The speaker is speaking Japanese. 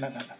ななな